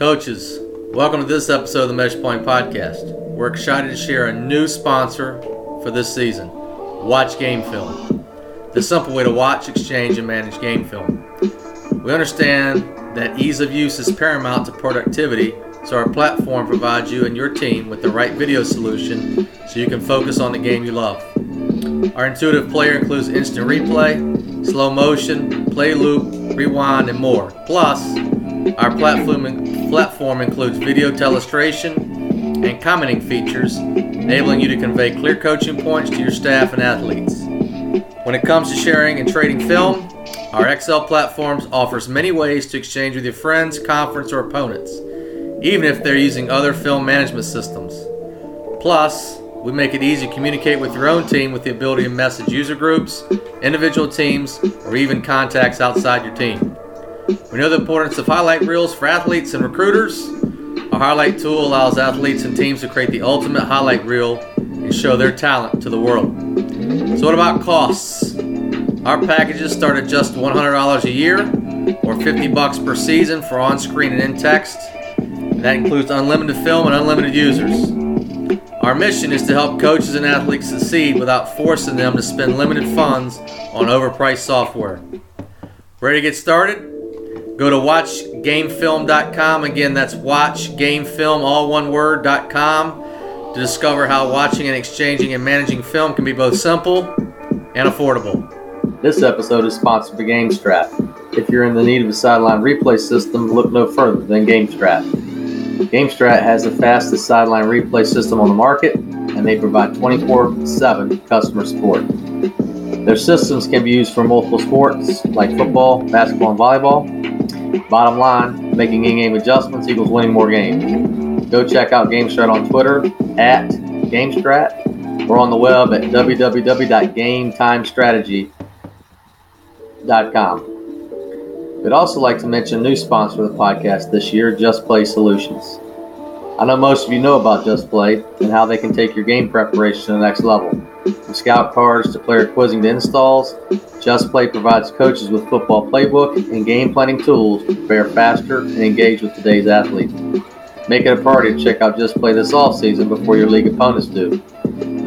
Coaches, welcome to this episode of the Meshpoint Podcast. We're excited to share a new sponsor for this season WatchGameFilm, the simple way to watch, exchange, and manage game film. We understand that ease of use is paramount to productivity, so our platform provides you and your team with the right video solution so you can focus on the game you love. Our intuitive player includes instant replay, slow motion, play loop, rewind, and more. Plus, our platform, platform includes video telestration and commenting features, enabling you to convey clear coaching points to your staff and athletes. When it comes to sharing and trading film, our XL platforms offers many ways to exchange with your friends, conference, or opponents, even if they're using other film management systems. Plus, we make it easy to communicate with your own team with the ability to message user groups, individual teams, or even contacts outside your team. We know the importance of highlight reels for athletes and recruiters. Our highlight tool allows athletes and teams to create the ultimate highlight reel and show their talent to the world. So, what about costs? Our packages start at just $100 a year or 50 bucks per season for on-screen and in-text. That includes unlimited film and unlimited users. Our mission is to help coaches and athletes succeed without forcing them to spend limited funds on overpriced software. Ready to get started? Go to watchgamefilm.com. Again, that's watchgamefilm, all one word.com, to discover how watching and exchanging and managing film can be both simple and affordable. This episode is sponsored by GameStrat. If you're in the need of a sideline replay system, look no further than GameStrat. GameStrat has the fastest sideline replay system on the market, and they provide 24 7 customer support. Their systems can be used for multiple sports like football, basketball, and volleyball. Bottom line, making in-game adjustments equals winning more games. Go check out GameStrat on Twitter at GameStrat or on the web at www.gametimestrategy.com. We'd also like to mention a new sponsor of the podcast this year, Just Play Solutions. I know most of you know about Just Play and how they can take your game preparation to the next level. From scout cards to player quizzing to installs, Just Play provides coaches with football playbook and game planning tools to prepare faster and engage with today's athletes. Make it a party to check out Just Play this offseason before your league opponents do.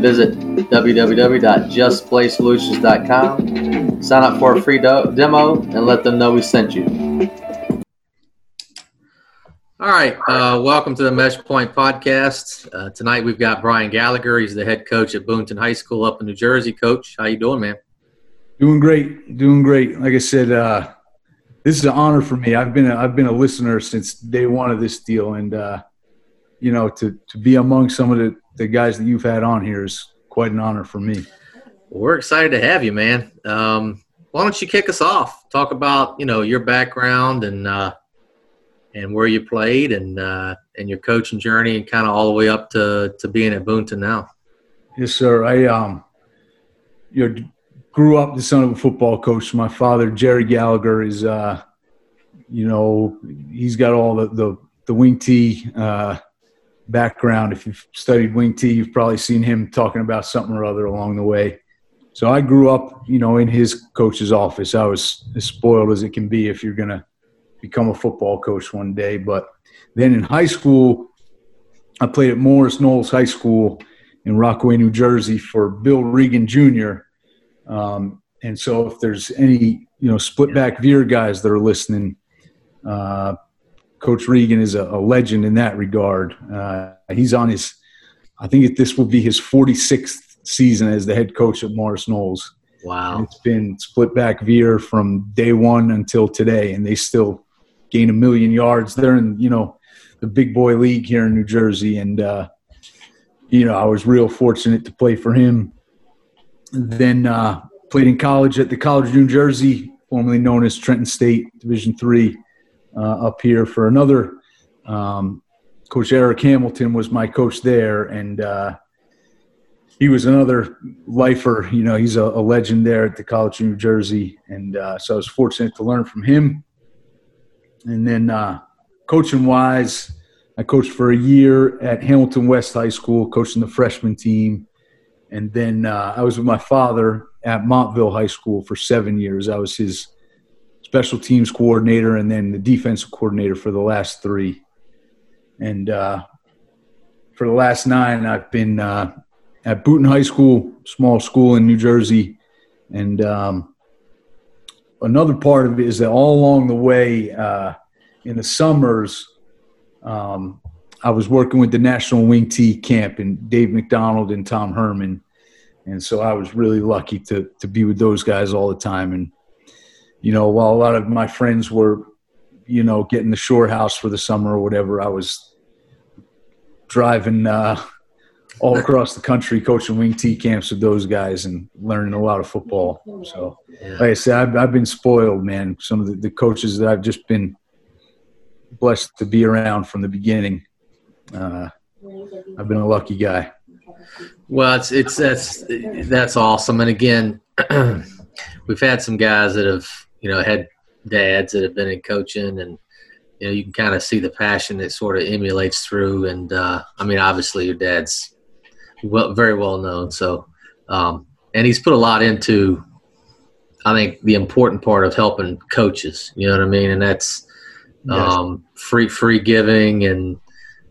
Visit www.justplaysolutions.com, sign up for a free do- demo, and let them know we sent you. All right, uh, welcome to the Meshpoint podcast. Uh, tonight we've got Bryan Gallagher. He's the head coach at Boonton High School up in New Jersey. Coach, how you doing, man? Doing great, doing great. Like I said, uh, this is an honor for me. I've been a, I've been a listener since day one of this deal, and uh, you know to to be among some of the, the guys that you've had on here is quite an honor for me. We're excited to have you, man. Um, why don't you kick us off? Talk about you know your background and uh, and where you played and uh, and your coaching journey and kind of all the way up to, to being at Boonton now. Yes, sir. I um, you grew up the son of a football coach. My father, Jerry Gallagher, is uh, you know, he's got all the the, the wing T uh, background. If you've studied wing T, you've probably seen him talking about something or other along the way. So I grew up, you know, in his coach's office. I was as spoiled as it can be if you're gonna become a football coach one day. But then in high school, I played at Morris Knolls High School in Rockaway, New Jersey for Bill Regan Jr. Um, and so if there's any, you know, split back veer guys that are listening, uh, Coach Regan is a, a, legend in that regard. Uh, he's on his, I think this will be his 46th season as the head coach at Morris Knolls. Wow. And it's been split back veer from day one until today, and they still gain a million yards. They're in, you know, the big boy league here in New Jersey. And, uh, you know, I was real fortunate to play for him. Then uh, played in college at the College of New Jersey, formerly known as Trenton State Division Three, uh, up here for another. Um, coach Eric Hamilton was my coach there, and uh, he was another lifer. You know, he's a, a, legend there at the College of New Jersey, and uh, so I was fortunate to learn from him. And then uh, coaching wise, I coached for a year at Hamilton West High School, coaching the freshman team. And then uh, I was with my father at Montville High School for seven years. I was his special teams coordinator and then the defensive coordinator for the last three. and uh, for the last nine, I've been uh, at Boonton High School, small school in New Jersey, and um, another part of it is that all along the way, uh, in the summers, um, I was working with the National Wing T camp and Dave McDonald and Tom Herman, and so I was really lucky to to be with those guys all the time. And you know, while a lot of my friends were, you know, getting the shore house for the summer or whatever, I was driving uh, all across the country, coaching wing T camps with those guys and learning a lot of football. So, like I said, I've, I've been spoiled, man. Some of the, the coaches that I've just been blessed to be around from the beginning. Uh, I've been a lucky guy. Well, it's it's that's that's awesome. And again, we've had some guys that have you know had dads that have been in coaching, and you know you can kind of see the passion that sort of emulates through. And uh, I mean, obviously, your dad's well, very well known. So, um, and he's put a lot into. I think the important part of helping coaches. You know what I mean, and that's um, free free giving and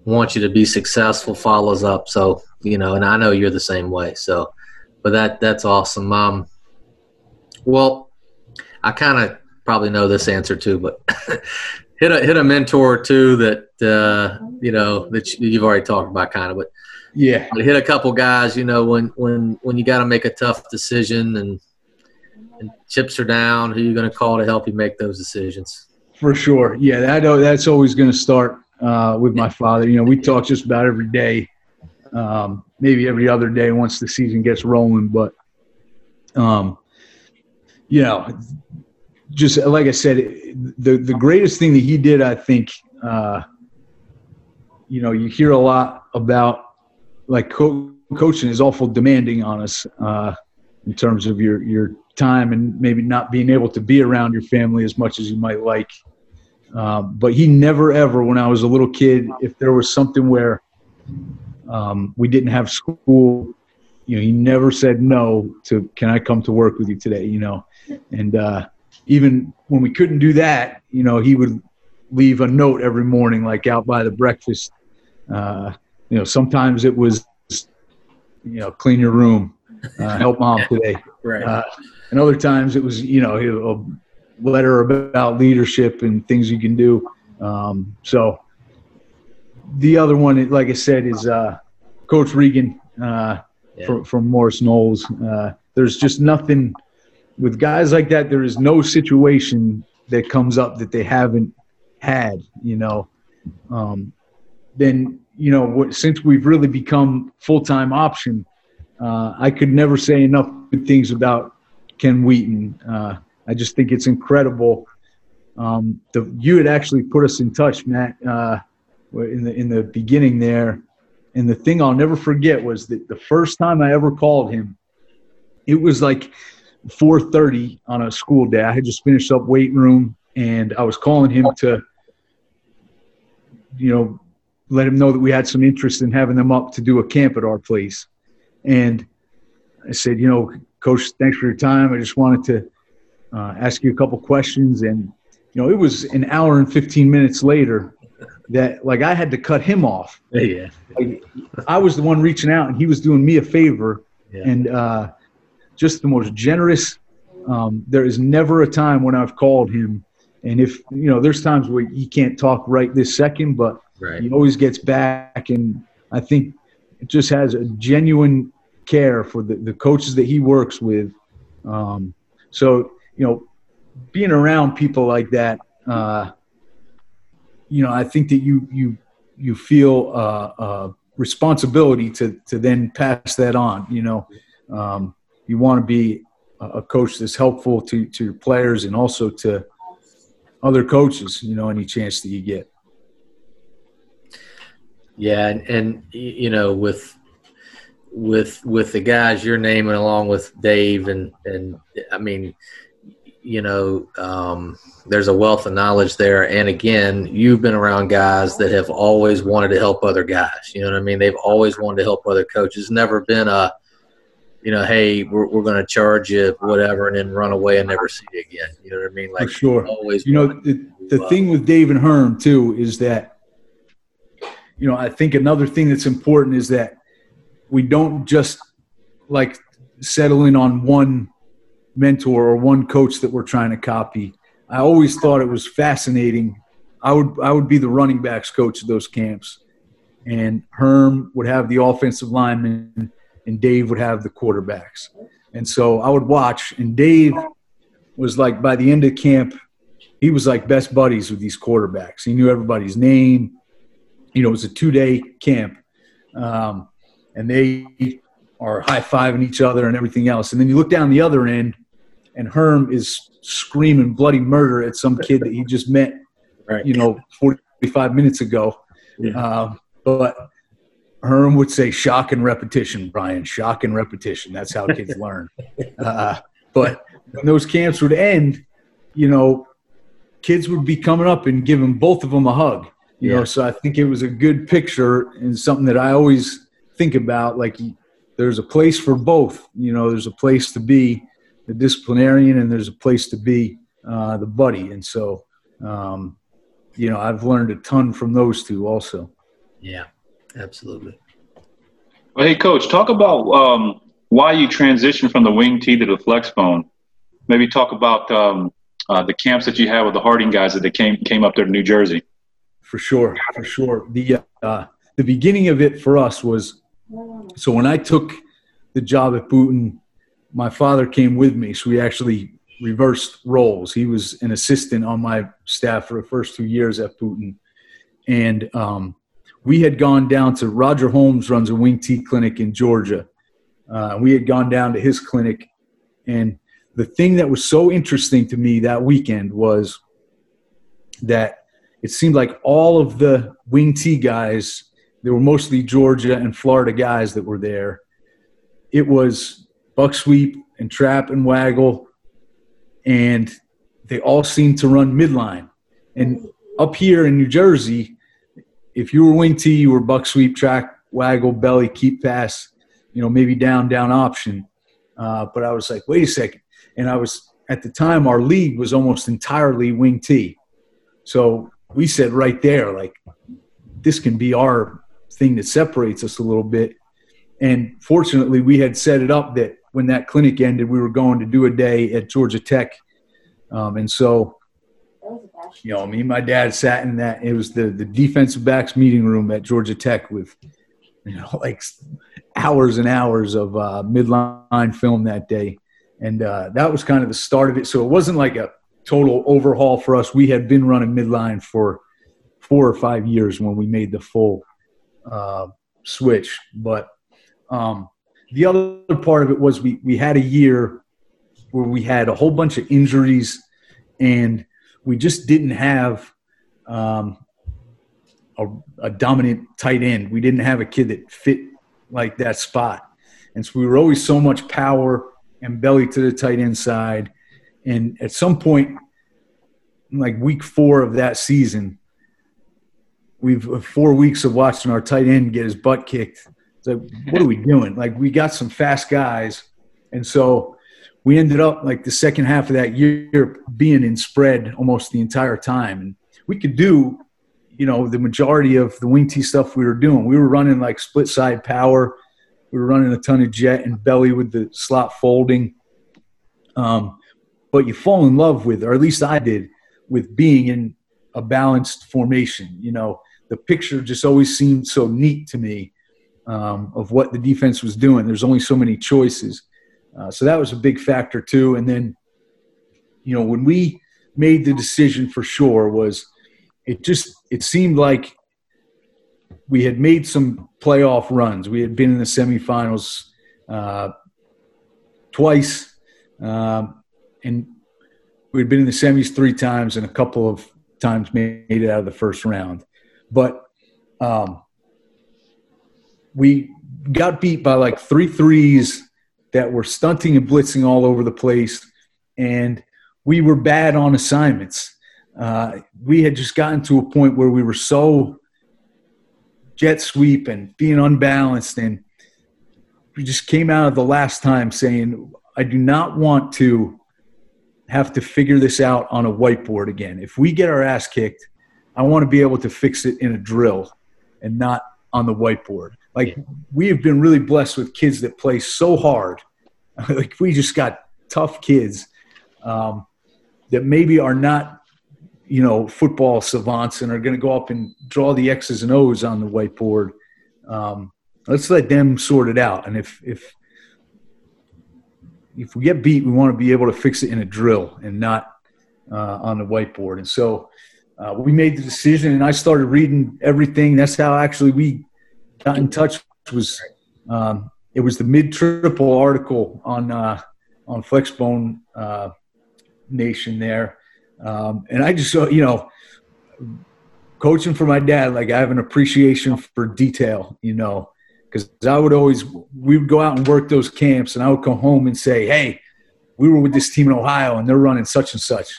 want you to be successful follows up. So you know, and I know you're the same way. So, but that that's awesome. Um, well, I kind of probably know this answer too, but hit a hit a mentor too that uh, you know that you've already talked about kind of, but yeah, hit a couple guys. You know, when when when you got to make a tough decision and and chips are down, who you going to call to help you make those decisions? For sure, yeah, that that's always going to start uh, with my father. You know, we talk just about every day, um, maybe every other day once the season gets rolling. But, um, you know, just like I said, the the greatest thing that he did, I think, uh, you know, you hear a lot about like co- coaching is awful demanding on us uh, in terms of your your time and maybe not being able to be around your family as much as you might like. Um, but he never ever, when I was a little kid, if there was something where um, we didn't have school, you know, he never said no to, can I come to work with you today? You know, and uh, even when we couldn't do that, you know, he would leave a note every morning, like out by the breakfast. Uh, you know, sometimes it was, you know, clean your room, uh, help mom today. right. Uh, and other times it was, you know, a letter about leadership and things you can do. Um, so the other one, like I said, is uh, Coach Regan uh, yeah. from, from Morris Knolls. Uh, there's just nothing with guys like that. There is no situation that comes up that they haven't had. You know, um, then you know since we've really become full time option, uh, I could never say enough good things about Ken Wheaton. Uh, I just think it's incredible. Um, the, you had actually put us in touch, Matt, uh, in the in the beginning there, and the thing I'll never forget was that the first time I ever called him, it was like 4:30 on a school day. I had just finished up weight room, and I was calling him to, you know, let him know that we had some interest in having them up to do a camp at our place, and I said, you know, Coach, thanks for your time. I just wanted to uh, ask you a couple questions, and you know, it was an hour and 15 minutes later that like I had to cut him off. Yeah. Like, I was the one reaching out, and he was doing me a favor, yeah. and uh, just the most generous. Um, there is never a time when I've called him, and if you know, there's times where he can't talk right this second, but right. he always gets back, and I think it just has a genuine care for the, the coaches that he works with. Um, so you know, being around people like that, uh, you know, I think that you you you feel uh, uh, responsibility to to then pass that on. You know, um, you want to be a coach that's helpful to to your players and also to other coaches. You know, any chance that you get. Yeah, and, and you know, with with with the guys you're naming along with Dave and and I mean you know, um, there's a wealth of knowledge there. And again, you've been around guys that have always wanted to help other guys. You know what I mean? They've always wanted to help other coaches. Never been a, you know, hey, we're, we're going to charge you whatever and then run away and never see you again. You know what I mean? Like, For sure. Always, you know, the, the thing with Dave and Herm, too, is that you know, I think another thing that's important is that we don't just like settle in on one mentor or one coach that we're trying to copy. I always thought it was fascinating. I would I would be the running backs coach of those camps, and Herm would have the offensive linemen, and Dave would have the quarterbacks. And so I would watch, and Dave was like by the end of camp, he was like best buddies with these quarterbacks. He knew everybody's name. You know, it was a two day camp, um, and they are high fiving each other and everything else. And then you look down the other end, and Herm is screaming bloody murder at some kid that he just met, right. you know, 45 minutes ago. Yeah. Um, but Herm would say shock and repetition, Bryan, shock and repetition. That's how kids learn. Uh, but when those camps would end, you know, kids would be coming up and giving both of them a hug. You yeah. know, so I think it was a good picture and something that I always think about. Like, there's a place for both. You know, there's a place to be the disciplinarian, and there's a place to be uh, the buddy. And so, um, you know, I've learned a ton from those two also. Yeah, absolutely. Well, hey, coach, talk about um, why you transitioned from the wing T to the flex bone. Maybe talk about um, uh, the camps that you had with the Harding guys that they came came up there to New Jersey. For sure, for sure. The uh, the beginning of it for us was so when I took the job at Boonton, my father came with me, so we actually reversed roles. He was an assistant on my staff for the first two years at Boonton, and um, we had gone down to Roger Holmes runs a wing T clinic in Georgia. Uh, we had gone down to his clinic, and the thing that was so interesting to me that weekend was that it seemed like all of the wing T guys, there were mostly Georgia and Florida guys that were there. It was buck sweep and trap and waggle, and they all seemed to run midline. And up here in New Jersey, if you were wing T, you were buck sweep, track, waggle, belly, keep pass, you know, maybe down, down option. Uh, but I was like, wait a second. And I was, at the time, our league was almost entirely wing T. So we said right there, like, this can be our thing that separates us a little bit. And fortunately, we had set it up that when that clinic ended, we were going to do a day at Georgia Tech. Um, and so you know, me and my dad sat in that. It was the the defensive backs meeting room at Georgia Tech with, you know, like hours and hours of uh, midline film that day, and uh, that was kind of the start of it. So it wasn't like a total overhaul for us. We had been running midline for four or five years when we made the full uh, switch, but um, the other part of it was we we had a year where we had a whole bunch of injuries and we just didn't have um, a, a, dominant tight end. We didn't have a kid that fit like that spot. And so we were always so much power and belly to the tight end side. And at some point, like week four of that season, we've four weeks of watching our tight end get his butt kicked. It's like, what are we doing? Like we got some fast guys. And so we ended up like the second half of that year being in spread almost the entire time. And we could do, you know, the majority of the wing T stuff we were doing. We were running like split side power. We were running a ton of jet and belly with the slot folding. Um, but you fall in love with, or at least I did, with being in a balanced formation. You know, the picture just always seemed so neat to me um, of what the defense was doing. There's only so many choices. Uh, so that was a big factor too. And then, you know, when we made the decision for sure was it just it seemed like we had made some playoff runs. We had been in the semifinals uh, twice, um, and we had been in the semis three times, and a couple of times made it out of the first round. But um, we got beat by like three threes that were stunting and blitzing all over the place, and we were bad on assignments. Uh, we had just gotten to a point where we were so jet sweep and being unbalanced, and we just came out of the last time saying, I do not want to have to figure this out on a whiteboard again. If we get our ass kicked, I want to be able to fix it in a drill. and not on the whiteboard. Like we have been really blessed with kids that play so hard. like we just got tough kids um, that maybe are not, you know, football savants and are going to go up and draw the X's and O's on the whiteboard. Um, let's let them sort it out. And if if if we get beat, we want to be able to fix it in a drill and not uh, on the whiteboard. And so uh, we made the decision, and I started reading everything. That's how actually we got in touch. Was um, it was the mid triple article on uh, on Flexbone uh, Nation there, um, and I just you know coaching for my dad. Like I have an appreciation for detail, you know, because I would always we would go out and work those camps, and I would come home and say, "Hey, we were with this team in Ohio, and they're running such and such,"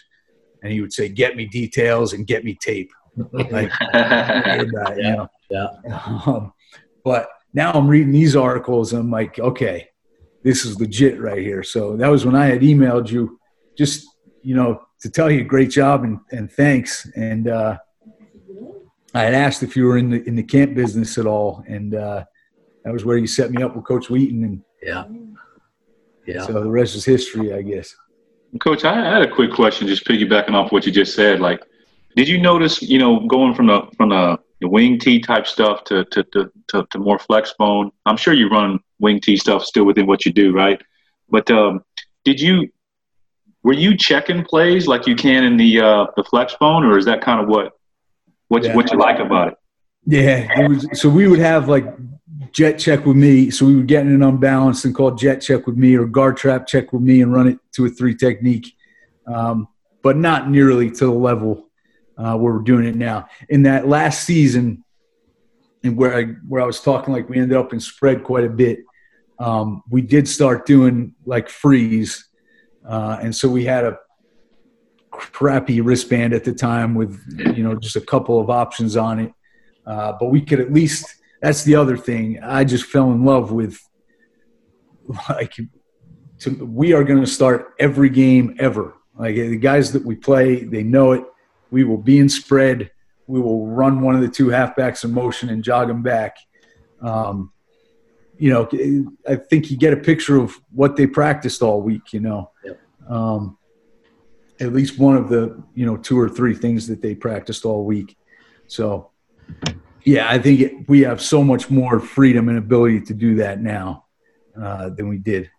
and he would say, "Get me details and get me tape." like, and, uh, you know. yeah. Um, but now I'm reading these articles, and I'm like, okay, this is legit right here. So that was when I had emailed you, just you know, to tell you great job and, and thanks. And uh, I had asked if you were in the in the camp business at all, and uh, that was where you set me up with Coach Wheaton, and Yeah. Yeah. so the rest is history, I guess. Coach, I had a quick question, just piggybacking off what you just said. Like, did you notice, you know, going from the from the, the wing T type stuff to to, to to to more flex bone? I'm sure you run wing T stuff still within what you do, right? But um, did you were you checking plays like you can in the uh, the flex bone, or is that kind of what what you, Yeah. what you like about it? Yeah, it was, so we would have like jet check with me. So we would get in an unbalanced and call jet check with me or guard trap check with me and run it to a three technique, um, but not nearly to the level uh, where we're doing it now. In that last season, and where I where I was talking like we ended up in spread quite a bit, um, we did start doing like freeze, uh, and so we had a crappy wristband at the time with you know just a couple of options on it uh, but we could at least that's the other thing. I just fell in love with like to, we are going to start every game ever. Like the guys that we play they know it. We will be in spread. We will run one of the two halfbacks in motion and jog them back. Um, you know i think you get a picture of what they practiced all week you know? Yep. um, at least one of the you know two or three things that they practiced all week. So yeah i think it, we have so much more freedom and ability to do that now uh, than we did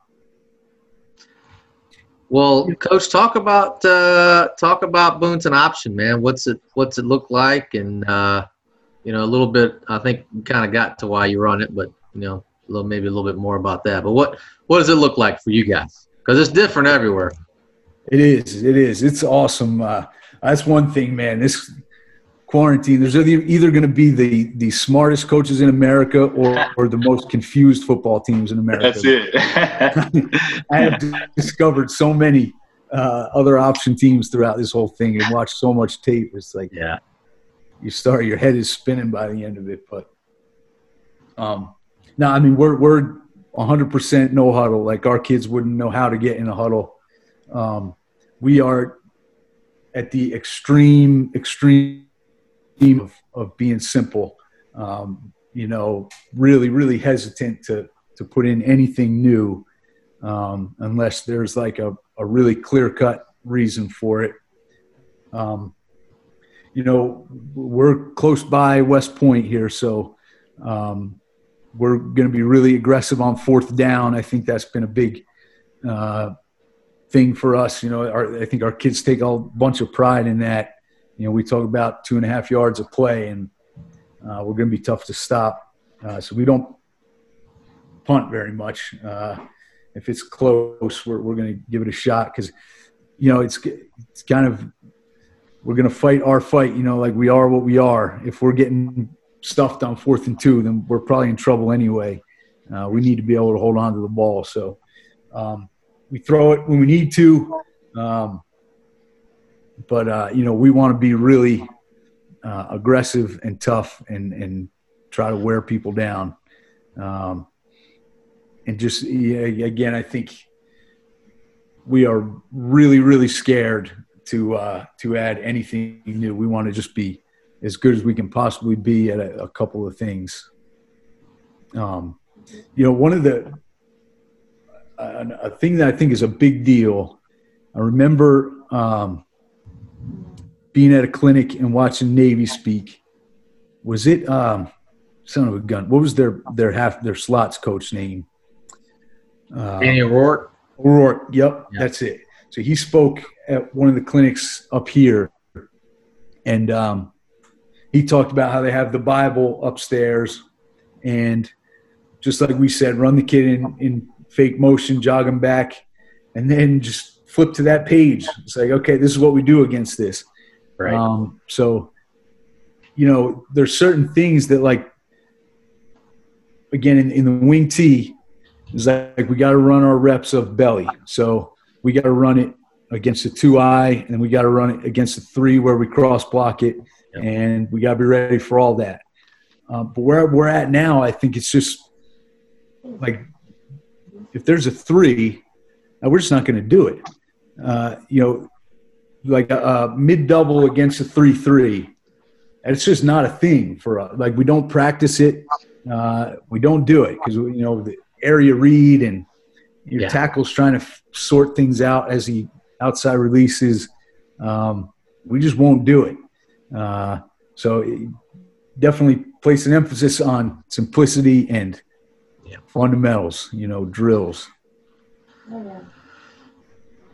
Well, coach, talk about uh, talk about Boonton option, man. What's it What's it look like? And uh, you know, a little bit. I think we kind of got to why you run it, but you know, a little maybe a little bit more about that. But what what does it look like for you guys? Because it's different everywhere. It is. It is. It's awesome. Uh, that's one thing, man. This quarantine, there's either, either going to be the the smartest coaches in America or, or the most confused football teams in America. That's it. I have discovered so many uh, other option teams throughout this whole thing and watched so much tape. It's like Yeah. you start, your head is spinning by the end of it. But um, no, I mean we're we're 100% no huddle. Like our kids wouldn't know how to get in a huddle. Um, we are at the extreme extreme of, of being simple. Um, you know, really really hesitant to to put in anything new um, unless there's like a, a really clear cut reason for it. Um, you know, we're close by West Point here, so um, we're going to be really aggressive on fourth down. I think that's been a big uh, thing for us. You know, our, I think our kids take a bunch of pride in that. You know, we talk about two and a half yards of play, and uh, we're going to be tough to stop. Uh, so we don't punt very much. Uh, if it's close, we're, we're going to give it a shot because, you know, it's it's kind of we're going to fight our fight. You know, like we are what we are. If we're getting stuffed on fourth and two, then we're probably in trouble anyway. Uh, we need to be able to hold on to the ball. So um, we throw it when we need to. Um, but, uh, you know, we want to be really uh, aggressive and tough and, and try to wear people down. Um, and just, yeah, again, I think we are really, really scared to, uh, to add anything new. We want to just be as good as we can possibly be at a, a couple of things. Um, you know, one of the a, a, thing that I think is a big deal. I remember um, being at a clinic and watching Navy speak. Was it um, son of a gun? What was their their half their slots coach name? Uh, Danny O'Rourke. O'Rourke. Yep, yeah. that's it. So he spoke at one of the clinics up here, and um, he talked about how they have the Bible upstairs, and just like we said, run the kid in, in fake motion, jog him back, and then just flip to that page. It's like, okay, this is what we do against this. Right. Um, so, you know, there's certain things that, like, again, in, in the wing T, is like we got to run our reps of belly. So we got to run it against the two eye, and we got to run it against the three where we cross block it, yep. and we got to be ready for all that. Um, but where we're at now, I think it's just like if there's a three, we're just not going to do it. Uh, you know, like a, a mid double against a three three. It's just not a thing for us. Like we don't practice it. Uh, we don't do it because you know the area read and your yeah. tackle's trying to f- sort things out as he outside releases. Um, we just won't do it. Uh, so it definitely place an emphasis on simplicity and yeah. fundamentals, you know, drills.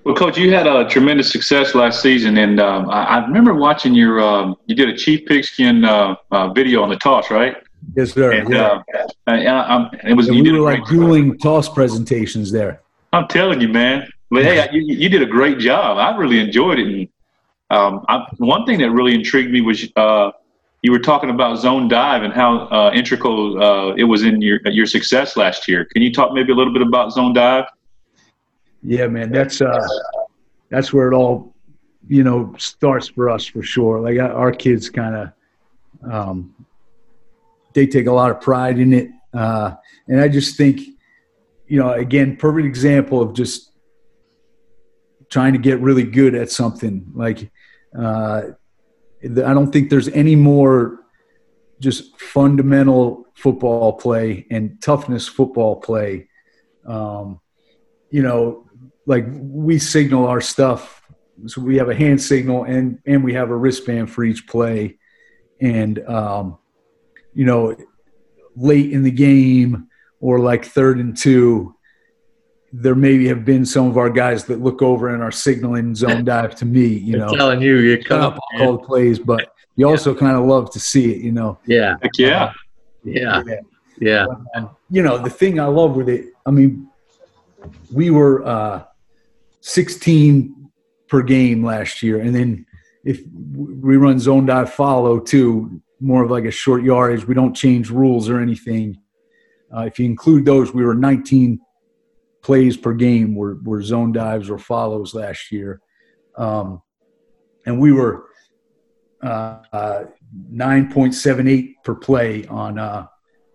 Well, coach, you had a tremendous success last season, and um, I, I, remember watching your. Um, you did a Chief Pigskin uh, uh, video on the toss, right? Yes, sir. And, yeah. Uh, I, it was. we were like dueling toss presentations there. I'm telling you, man. But hey, you, you, did a great job. I really enjoyed it. And um, I, one thing that really intrigued me was uh, you were talking about zone dive and how uh, integral uh, it was in your your success last year. Can you talk maybe a little bit about zone dive? Yeah, man, that's uh, that's where it all you know starts for us for sure. Like our kids kind of um, they take a lot of pride in it, uh, and I just think you know again, perfect example of just trying to get really good at something like. Uh, I don't think there's any more just fundamental football play and toughness football play. Um, you know, like we signal our stuff. So we have a hand signal and, and we have a wristband for each play. And, um, you know, late in the game or like third and two, there maybe have been some of our guys that look over and are signaling zone dive to me. You know, telling you you come up all the plays, but you also kind of love to see it. You know. Yeah. Heck yeah. yeah. Yeah. Yeah. And, you know, the thing I love with it, I mean, we were uh, 16 per game last year, and then if we run zone dive follow too, more of like a short yardage. We don't change rules or anything. Uh, if you include those, we were 19 plays per game were, were zone dives or follows last year. Um, and we were uh, uh, 9.78 per play on uh,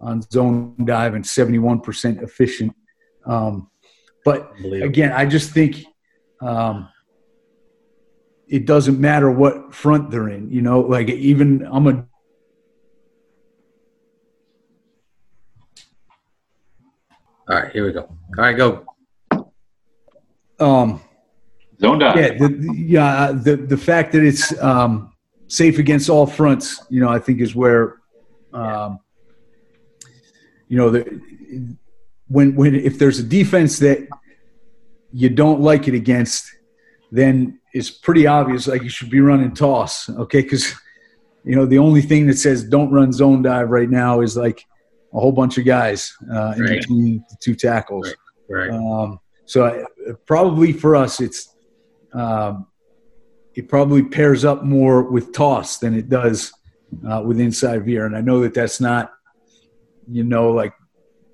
on zone dive and 71% efficient. Um, but again, I just think um, it doesn't matter what front they're in. You know, like even I'm a All right, here we go. All right, go. Um, Zone dive. Yeah, the, yeah. The the fact that it's um, safe against all fronts, you know, I think is where, um, you know, the when when if there's a defense that you don't like it against, then it's pretty obvious. Like you should be running toss, okay? Because you know the only thing that says don't run zone dive right now is like a whole bunch of guys uh, in right. between the two tackles. Right. right. Um, so I, probably for us, it's um, it probably pairs up more with toss than it does uh, with inside veer. And I know that that's not, you know, like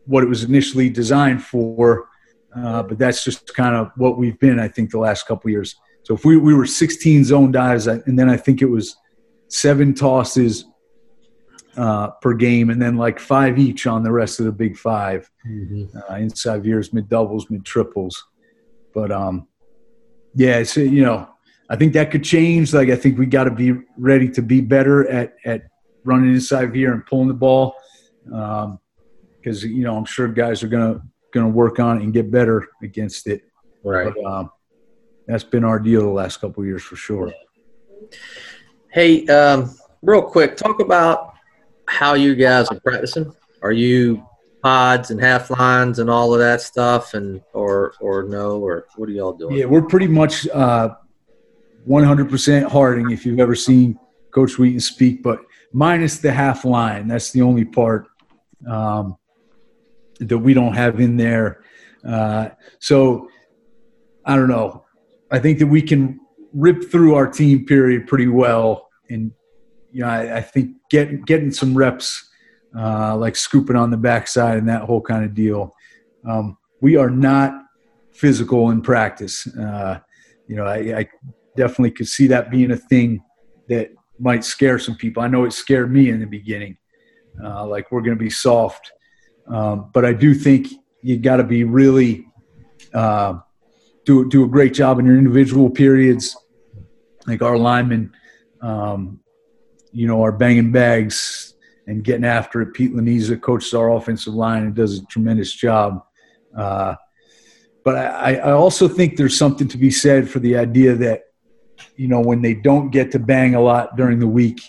what it was initially designed for, uh, but that's just kind of what we've been, I think, the last couple years. So if we, we were 16 zone dives, and then I think it was seven tosses uh, per game, and then like five each on the rest of the big 5 mm-hmm. uh, inside veers, mid doubles, mid triples. But um, yeah, it's you know, I think that could change. Like I think we got to be ready to be better at at running inside veer and pulling the ball, because um, you know I'm sure guys are gonna gonna work on it and get better against it. Right. But, um, that's been our deal the last couple years for sure. Hey, um, real quick, talk about how you guys are practicing. Are you pods and half lines and all of that stuff, and or or no, or what are y'all doing? Yeah, we're pretty much uh, 100% Harding if you've ever seen Coach Wheaton speak, but minus the half line. That's the only part um, that we don't have in there. Uh, so I don't know. I think that we can rip through our team period pretty well, and you know I, I think getting getting some reps, uh, like scooping on the backside and that whole kind of deal. Um, we are not physical in practice. Uh, you know, I, I definitely could see that being a thing that might scare some people. I know it scared me in the beginning, uh, like we're going to be soft. Um, but I do think you got to be really uh, do do a great job in your individual periods. Like our linemen, um, you know, are banging bags and getting after it. Pete Laniza coaches our offensive line and does a tremendous job. Uh, but I, I also think there's something to be said for the idea that you know, when they don't get to bang a lot during the week.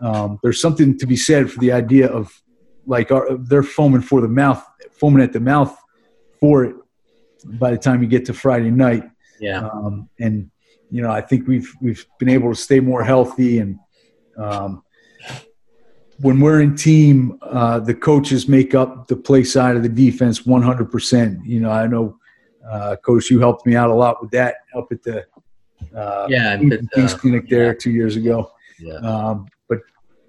Um, there's something to be said for the idea of like our, they're foaming for the mouth, foaming at the mouth for it by the time you get to Friday night. Yeah. Um, and you know, I think we've we've been able to stay more healthy and um, when we're in team, uh, the coaches make up the play side of the defense 100%. You know, I know, uh, coach, you helped me out a lot with that up at the uh, yeah, King's uh, Clinic there yeah. two years ago. Yeah. Um, but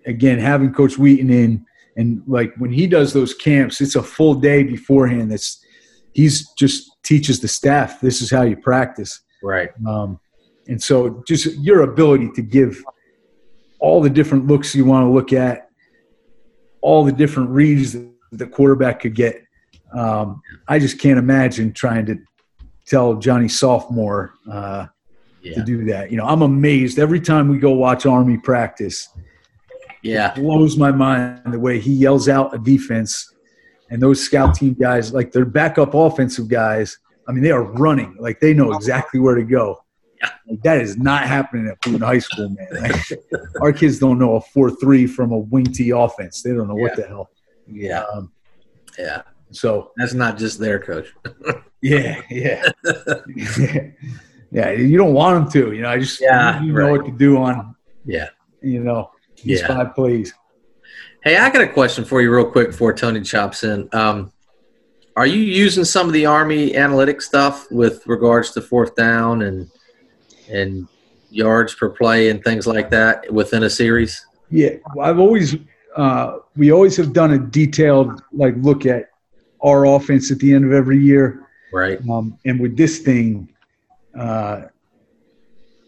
again, having Coach Wheaton in and like when he does those camps, it's a full day beforehand. That's he's just teaches the staff this is how you practice. Right. Um, and so just your ability to give all the different looks you want to look at, all the different reads that the quarterback could get. Um, I just can't imagine trying to tell Johnny sophomore uh, yeah. to do that. You know, I'm amazed every time we go watch Army practice. Yeah, it blows my mind the way he yells out a defense, and those scout team guys, like their backup offensive guys. I mean, they are running like they know exactly where to go. Like, that is not happening at Boone High School, man. Like, our kids don't know a four-three from a wing T offense. They don't know yeah. what the hell. Yeah. Um, yeah. So that's not just their coach. yeah, yeah. yeah, you don't want them to. You know, I just yeah, you know right. what to do on. Yeah, you know these yeah. five plays. Hey, I got a question for you, real quick, before Tony chops in. Um, are you using some of the Army analytics stuff with regards to fourth down and and yards per play and things like that within a series? Yeah, I've always uh, we always have done a detailed like look at our offense at the end of every year. Right. Um, and with this thing, uh,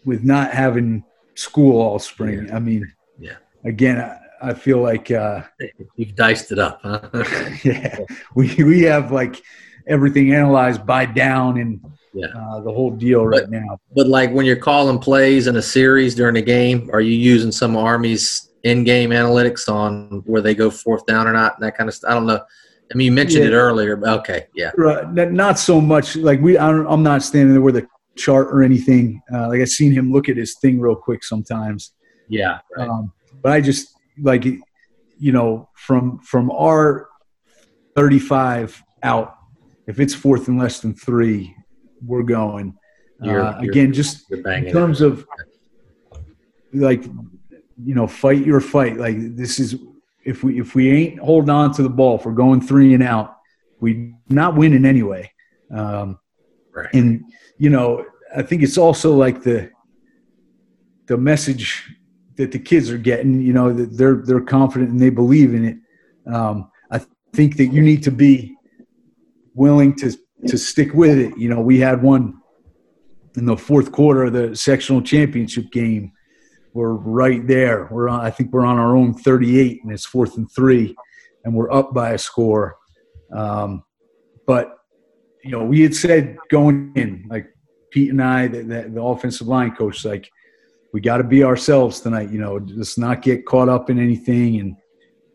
with not having school all spring. Yeah. I mean, yeah. Again, I, I feel like uh, you've diced it up. Huh? yeah, we we have like everything analyzed by down and yeah. Uh, the whole deal but, right now. But like when you're calling plays in a series during a game, are you using some Army's in-game analytics on where they go fourth down or not, and that kind of stuff? I don't know. I mean, you mentioned yeah. it earlier, but okay, yeah. Right. Not so much. Like we, I am not standing there with a chart or anything. Uh, like I've seen him look at his thing real quick sometimes. Yeah. Right. Um, but I just like, you know, from from our 35 out, if it's fourth and less than three, we're going. You're, uh, you're, again, just in terms it. of like, you know, fight your fight. Like this is if we if we ain't holding on to the ball, if we're going three and out, we not winning anyway. Um, right. And you know, I think it's also like the the message that the kids are getting. You know, that they're they're confident and they believe in it. Um, I think that you need to be willing to to stick with it. You know, we had one in the fourth quarter of the sectional championship game. We're right there. We're on. I think we're on our own 38, and it's fourth and three, and we're up by a score. Um, but you know, we had said going in, like Pete and I, the, the, the offensive line coach, like we got to be ourselves tonight. You know, just not get caught up in anything. And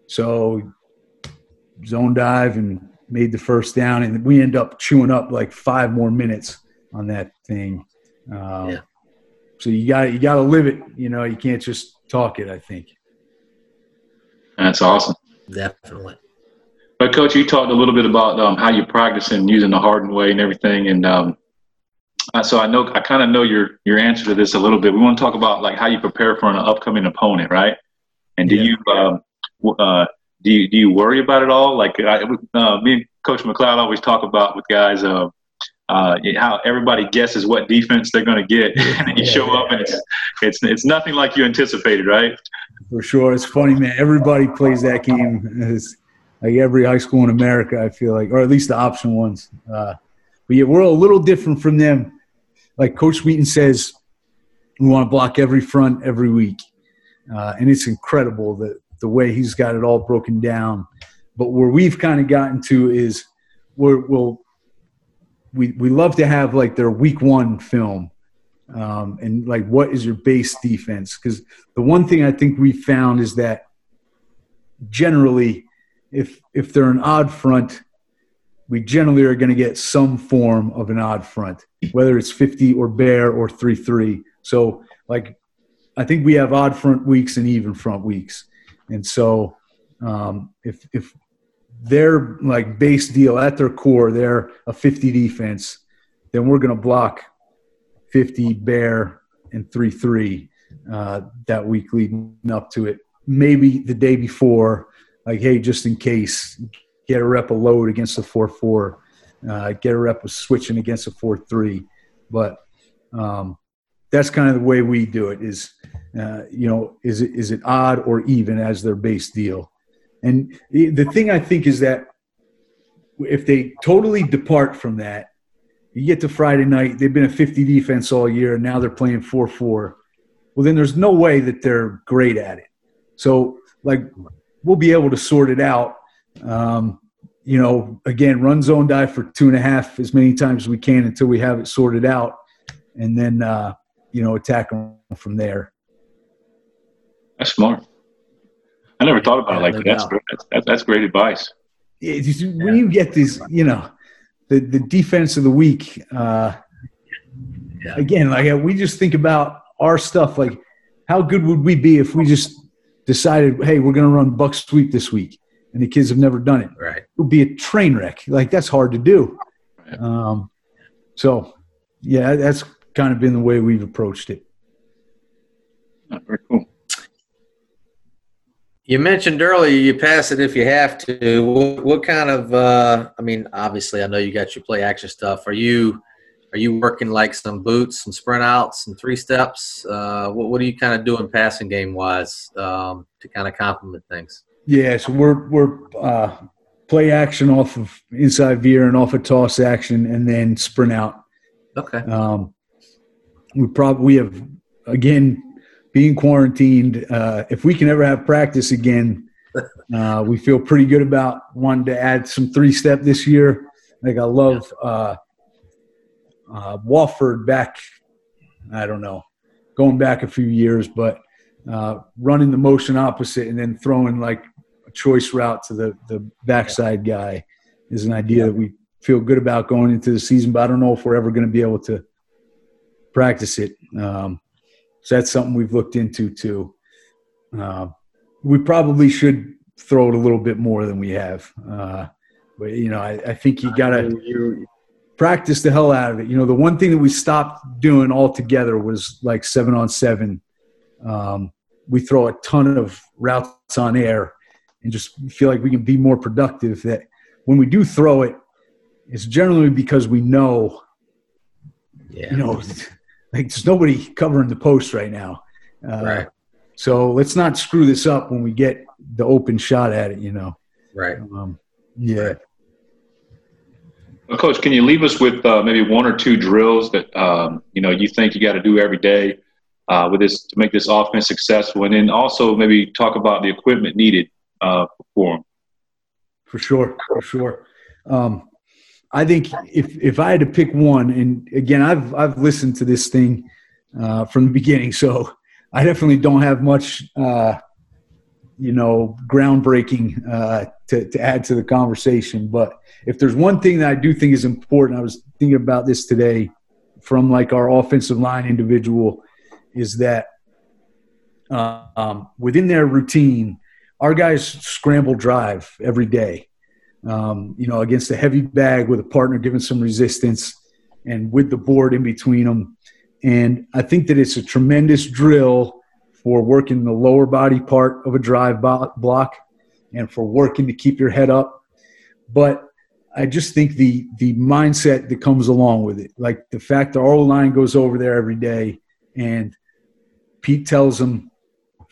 so zone dive and made the first down, and we end up chewing up like five more minutes on that thing. Um, yeah. So you got you got to live it. You know, you can't just talk it. I think. That's awesome. Definitely. But coach, you talked a little bit about um, how you practice and using the Harding way and everything, and um, so I know I kind of know your your answer to this a little bit. We want to talk about like how you prepare for an upcoming opponent, right? And do yeah. you um, uh, do you do you worry about it all? Like I, uh, me and Coach McLeod always talk about with guys. Uh, uh, how everybody guesses what defense they're going to get, and then you show up and it's it's it's nothing like you anticipated, right? For sure, it's funny, man. Everybody plays that game. It's like every high school in America, I feel like, or at least the option ones. Uh, but yeah, we're a little different from them. Like Coach Wheaton says, we want to block every front every week, uh, and it's incredible that the way he's got it all broken down. But where we've kind of gotten to is we're, we'll we we love to have like their week one film um, and like what is your base defense because the one thing i think we found is that generally if if they're an odd front we generally are going to get some form of an odd front whether it's 50 or bear or 3-3 so like i think we have odd front weeks and even front weeks and so um, if if their like base deal at their core, they're a 50 defense, then we're going to block 50 bear and 3 3 uh, that week leading up to it. Maybe the day before, like, hey, just in case, get a rep of load against the 4 4, uh, get a rep of switching against the 4 3. But um, that's kind of the way we do it is, uh, you know, is it, is it odd or even as their base deal? And the thing I think is that if they totally depart from that, you get to Friday night, they've been a 50 defense all year, and now they're playing 4 4. Well, then there's no way that they're great at it. So, like, we'll be able to sort it out. Um, you know, again, run zone dive for two and a half as many times as we can until we have it sorted out, and then, uh, you know, attack them from there. That's smart. I never thought about yeah, it like that. That's, great. That's, that's, great advice. Yeah, when you get these, you know, the, the defense of the week, uh, yeah. again, like uh, we just think about our stuff. Like, how good would we be if we just decided, hey, we're going to run buck sweep this week, and the kids have never done it? Right. It would be a train wreck. Like that's hard to do. Um, so, yeah, that's kind of been the way we've approached it. Very cool. You mentioned earlier you pass it if you have to. What, what kind of? Uh, I mean, obviously, I know you got your play action stuff. Are you are you working like some boots, some sprint outs, and three steps? Uh, what, what are you kind of doing passing game wise um, to kind of complement things? Yeah, so we're we're uh, play action off of inside veer and off of toss action, and then sprint out. Okay. Um, we probably we have again being quarantined, uh, if we can ever have practice again, uh, we feel pretty good about wanting to add some three step this year. Like I love uh, uh, Wofford back. I don't know, going back a few years, but uh, running the motion opposite and then throwing like a choice route to the the backside guy is an idea that we feel good about going into the season. But I don't know if we're ever going to be able to practice it. Um, so that's something we've looked into too. Uh, we probably should throw it a little bit more than we have. Uh, but you know, I, I think you gotta practice the hell out of it. You know, the one thing that we stopped doing altogether was like seven on seven. Um, we throw a ton of routes on air and just feel like we can be more productive. That when we do throw it, it's generally because we know, yeah. you know, like there's nobody covering the post right now. Uh, right. So let's not screw this up when we get the open shot at it. You know. Right. Um, yeah. Well, Coach, can you leave us with uh, maybe one or two drills that um, you know you think you got to do every day uh, with this to make this offense successful, and then also maybe talk about the equipment needed uh, for sure, for sure. Um, I think if if I had to pick one, and again, I've I've listened to this thing uh, from the beginning, so I definitely don't have much, uh, you know, groundbreaking uh, to to add to the conversation. But if there's one thing that I do think is important, I was thinking about this today from like our offensive line individual, is that um, within their routine, our guys scramble drive every day um, you know, against a heavy bag with a partner giving some resistance and with the board in between them. And I think that it's a tremendous drill for working the lower body part of a drive block and for working to keep your head up. But I just think the the mindset that comes along with it, like the fact that our line goes over there every day, and Pete tells them,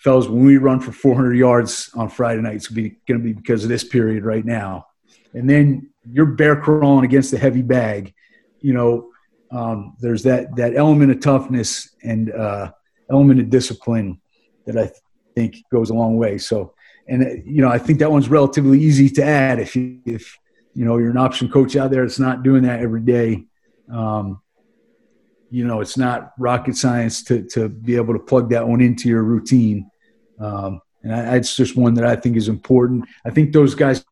fellas, when we run for 400 yards on Friday night, it's going to be because of this period right now and then you're bear crawling against the heavy bag, you know, um, there's that that element of toughness and uh, element of discipline that I think goes a long way. So, and uh, you know, I think that one's relatively easy to add if you, if you know you're an option coach out there that's not doing that every day. Um, you know, it's not rocket science to to be able to plug that one into your routine. Um, and I, it's just one that I think is important. I think those guys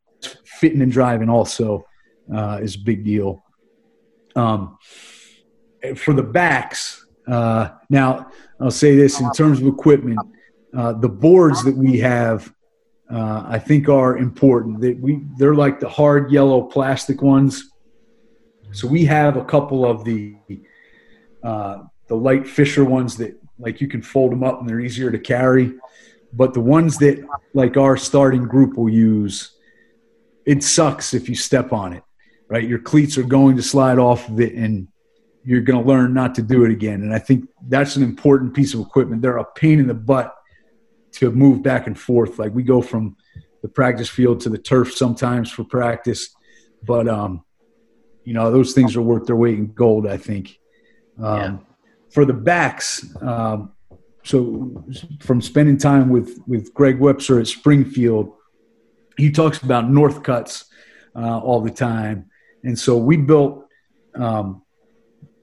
fitting and driving also uh, is a big deal. Um, for the backs, uh, now I'll say this in terms of equipment, uh, the boards that we have, uh, I think are important. That we they're like the hard yellow plastic ones. So we have a couple of the uh, the light Fisher ones that like you can fold them up and they're easier to carry. But the ones that like our starting group will use, it sucks if you step on it, right? Your cleats are going to slide off of it and you're going to learn not to do it again. And I think that's an important piece of equipment. They're a pain in the butt to move back and forth. Like we go from the practice field to the turf sometimes for practice, but um, you know those things are worth their weight in gold. I think. Um, yeah. For the backs, um, so from spending time with with Greg Webster at Springfield, he talks about Northcuts uh, all the time. And so we built, um,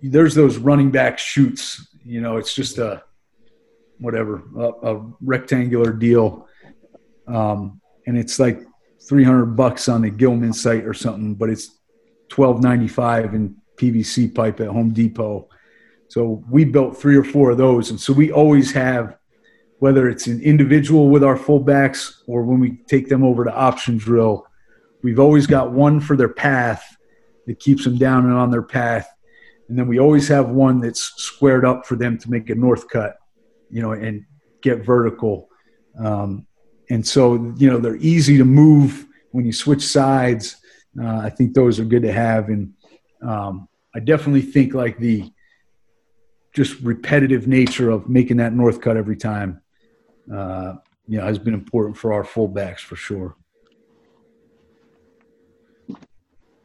there's those running back chutes, you know, it's just a, whatever, a, a rectangular deal. Um, and it's like 300 bucks on the Gilman site or something, but it's 1295 in PVC pipe at Home Depot. So we built three or four of those. And so we always have whether it's an individual with our fullbacks or when we take them over to option drill, we've always got one for their path that keeps them down and on their path. And then we always have one that's squared up for them to make a north cut, you know, and get vertical. Um, and so, you know, they're easy to move when you switch sides. Uh, I think those are good to have. And um, I definitely think like the just repetitive nature of making that north cut every time uh, you know, has been important for our fullbacks for sure.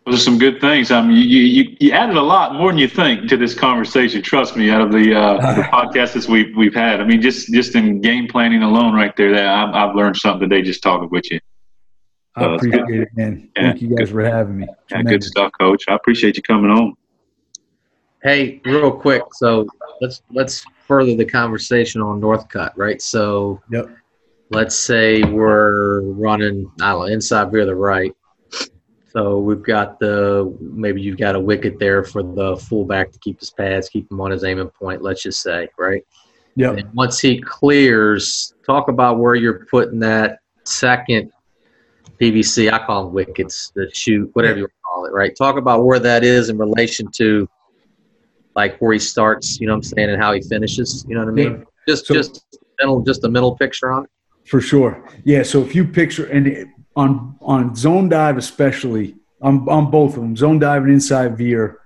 Those are some good things. I mean, you, you, you added a lot more than you think to this conversation. Trust me, out of the, uh, the podcasts we've we've had. I mean, just just in game planning alone, right there, that I've, I've learned something today just talking with you. I appreciate it, man. Yeah, Thank you guys good. for having me. Yeah, good stuff, Coach. I appreciate you coming on. Hey, real quick. So let's let's further the conversation on Northcut, right? So yep. let's say we're running, I don't know, inside veer the right. So we've got the maybe you've got a wicket there for the fullback to keep his pads, keep him on his aiming point. Let's just say, right? Yeah. Once he clears, talk about where you're putting that second PVC. I call them wickets, the chute, whatever you call it, right? Talk about where that is in relation to like where he starts, you know what I'm saying, and how he finishes. You know what I mean? Yeah. Just so, just mental, just a mental picture on it. For sure. Yeah. So if you picture and on on zone dive especially on on both of them, zone dive and inside veer,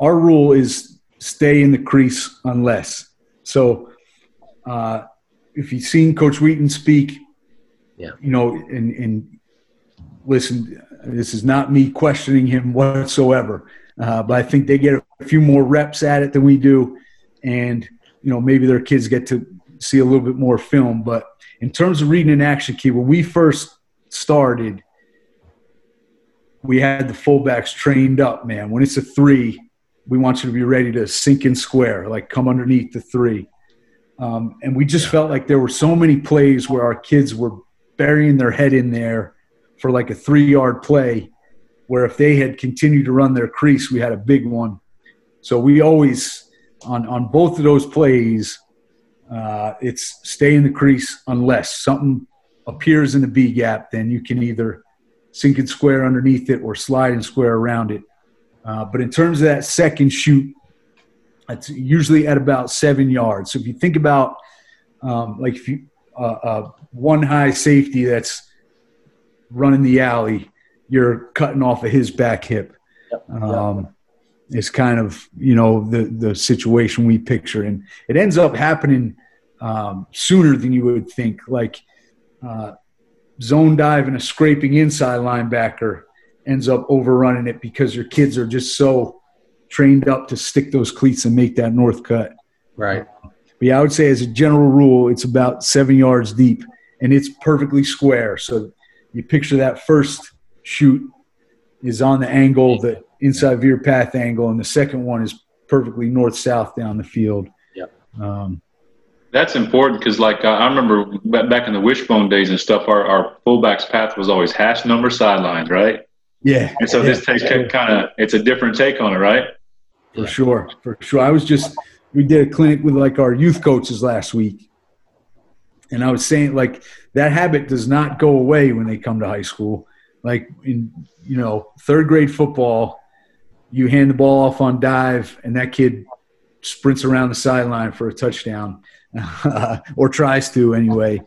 our rule is stay in the crease unless. So uh, if you've seen Coach Wheaton speak, yeah, you know, and and listen, this is not me questioning him whatsoever. Uh, but I think they get a few more reps at it than we do, and you know maybe their kids get to see a little bit more film. But in terms of reading an action key, when we first started, we had the fullbacks trained up, man. When it's a three, we want you to be ready to sink in square, like come underneath the three. Um, and we just felt like there were so many plays where our kids were burying their head in there for like a three yard play, where if they had continued to run their crease, we had a big one. So we always, on, on both of those plays, uh, it's stay in the crease unless something appears in the B gap, then you can either sink and square underneath it or slide and square around it. Uh, but in terms of that second chute, it's usually at about seven yards. So if you think about um, like if you uh, uh, one high safety that's running the alley, you're cutting off of his back hip. Um, It's kind of you know the the situation we picture, and it ends up happening um, sooner than you would think. Like uh, zone dive and a scraping inside linebacker ends up overrunning it because your kids are just so trained up to stick those cleats and make that north cut. Right. But yeah, I would say as a general rule, it's about seven yards deep and it's perfectly square. So you picture that first chute is on the angle, the inside veer path angle, and the second one is perfectly north south down the field. Yep. Um, That's important because, like, I remember back in the wishbone days and stuff, our, our fullback's path was always hash number sidelines, right? yeah. And so yeah, this takes sure. kind of, it's a different take on it, right? For sure, for sure. I was just we did a clinic with like our youth coaches last week, and I was saying like that habit does not go away when they come to high school. Like in you know third grade football, you hand the ball off on dive, and that kid sprints around the sideline for a touchdown, or tries to anyway.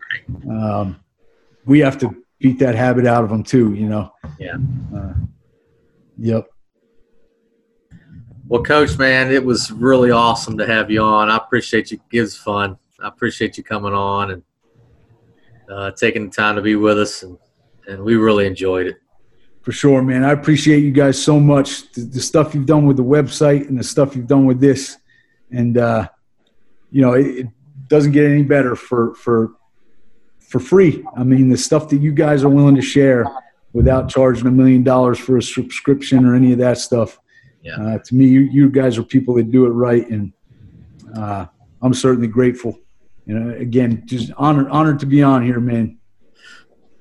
Um, we have to beat that habit out of them too. You know. Yeah. Uh, yep. Well, Coach, man, it was really awesome to have you on. I appreciate you. It was fun. I appreciate you coming on and uh, taking the time to be with us, and, and we really enjoyed it. For sure, man. I appreciate you guys so much. The, the stuff you've done with the website and the stuff you've done with this, and uh, you know, it, it doesn't get any better for for for free. I mean, the stuff that you guys are willing to share without charging a million dollars for a subscription or any of that stuff. Yeah. Uh, to me, you, you guys are people that do it right, and uh, I'm certainly grateful. You know, again, just honored honored to be on here, man.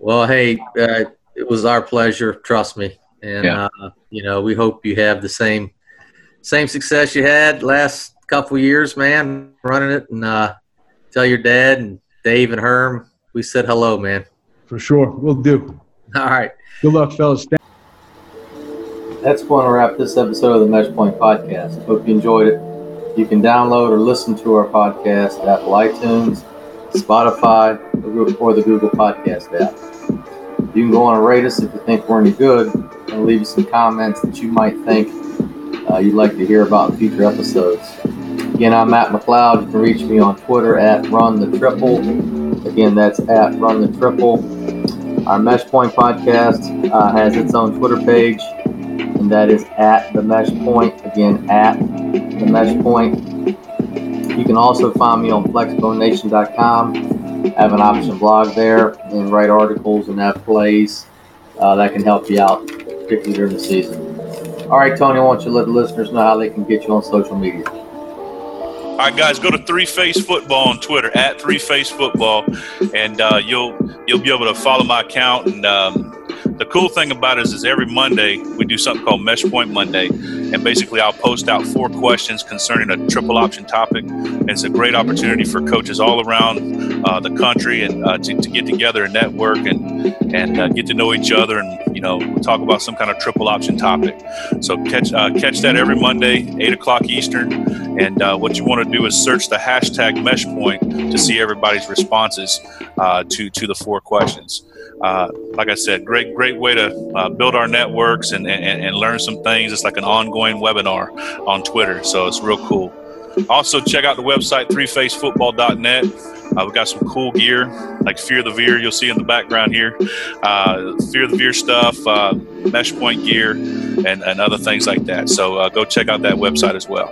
Well, hey, uh, it was our pleasure. Trust me, and Yeah. uh, you know, we hope you have the same same success you had last couple years, man, running it. And uh, tell your dad and Dave and Herm we said hello, man. For sure, we'll do. All right. Good luck, fellas. That's going to wrap this episode of the Meshpoint Podcast. Hope you enjoyed it. You can download or listen to our podcast at Apple iTunes, Spotify, or the Google Podcast app. You can go on and rate us if you think we're any good, and leave us some comments that you might think uh, you'd like to hear about in future episodes. Again, I'm Matt McLeod. You can reach me on Twitter at Run the Triple. Again, that's at Run the Triple. Our Meshpoint podcast uh, has its own Twitter page, and that is at the Mesh Point. Again, at the Meshpoint. You can also find me on FlexboneNation.com. Have an option blog there and write articles and have plays uh, that can help you out, particularly during the season. All right, Tony, I want you to let the listeners know how they can get you on social media. All right, guys, go to Three Face Football on Twitter at Three Face Football, and uh, you'll you'll be able to follow my account. And um, the cool thing about it is, is every Monday we do something called Meshpoint Monday, and basically I'll post out four questions concerning a triple option topic. And it's a great opportunity for coaches all around uh, the country and uh, to, to get together and network and and uh, get to know each other and you know talk about some kind of triple option topic. So catch uh, catch that every Monday, eight o'clock Eastern. And uh, what you want to do is search the hashtag Meshpoint to see everybody's responses uh, to to the four questions. Like I said, great great way to uh, build our networks and, and and learn some things. It's like an ongoing webinar on Twitter, so it's real cool. Also, check out the website threefacefootball.net. Uh, we've got some cool gear like Fear the Veer, you'll see in the background here. Uh, Fear the Veer stuff, uh, mesh point gear, and, and other things like that. So uh, go check out that website as well.